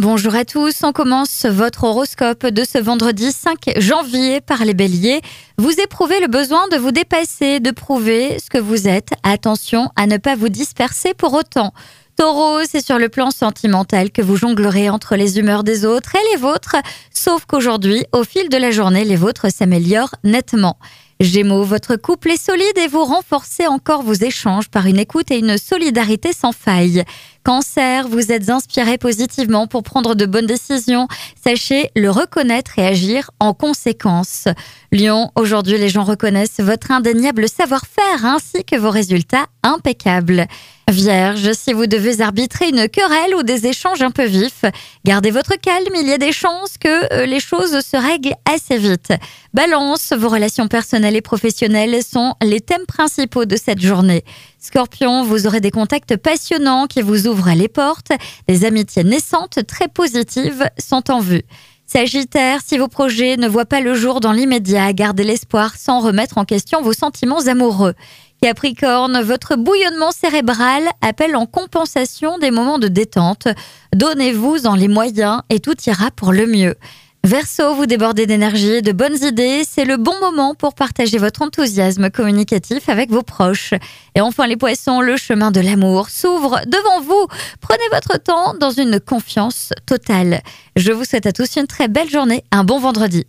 Bonjour à tous, on commence votre horoscope de ce vendredi 5 janvier par les béliers. Vous éprouvez le besoin de vous dépasser, de prouver ce que vous êtes. Attention à ne pas vous disperser pour autant. Taureau, c'est sur le plan sentimental que vous jonglerez entre les humeurs des autres et les vôtres, sauf qu'aujourd'hui, au fil de la journée, les vôtres s'améliorent nettement. Gémeaux, votre couple est solide et vous renforcez encore vos échanges par une écoute et une solidarité sans faille. Cancer, vous êtes inspiré positivement pour prendre de bonnes décisions. Sachez le reconnaître et agir en conséquence. Lion, aujourd'hui les gens reconnaissent votre indéniable savoir-faire ainsi que vos résultats impeccables. Vierge, si vous devez arbitrer une querelle ou des échanges un peu vifs, gardez votre calme, il y a des chances que euh, les choses se règlent assez vite. Balance, vos relations personnelles et professionnelles sont les thèmes principaux de cette journée. Scorpion, vous aurez des contacts passionnants qui vous ouvrent les portes. Des amitiés naissantes très positives sont en vue. Sagittaire, si vos projets ne voient pas le jour dans l'immédiat, gardez l'espoir sans remettre en question vos sentiments amoureux. Capricorne, votre bouillonnement cérébral appelle en compensation des moments de détente. Donnez-vous en les moyens et tout ira pour le mieux. Verseau, vous débordez d'énergie et de bonnes idées. C'est le bon moment pour partager votre enthousiasme communicatif avec vos proches. Et enfin, les poissons, le chemin de l'amour s'ouvre devant vous. Prenez votre temps dans une confiance totale. Je vous souhaite à tous une très belle journée, un bon vendredi.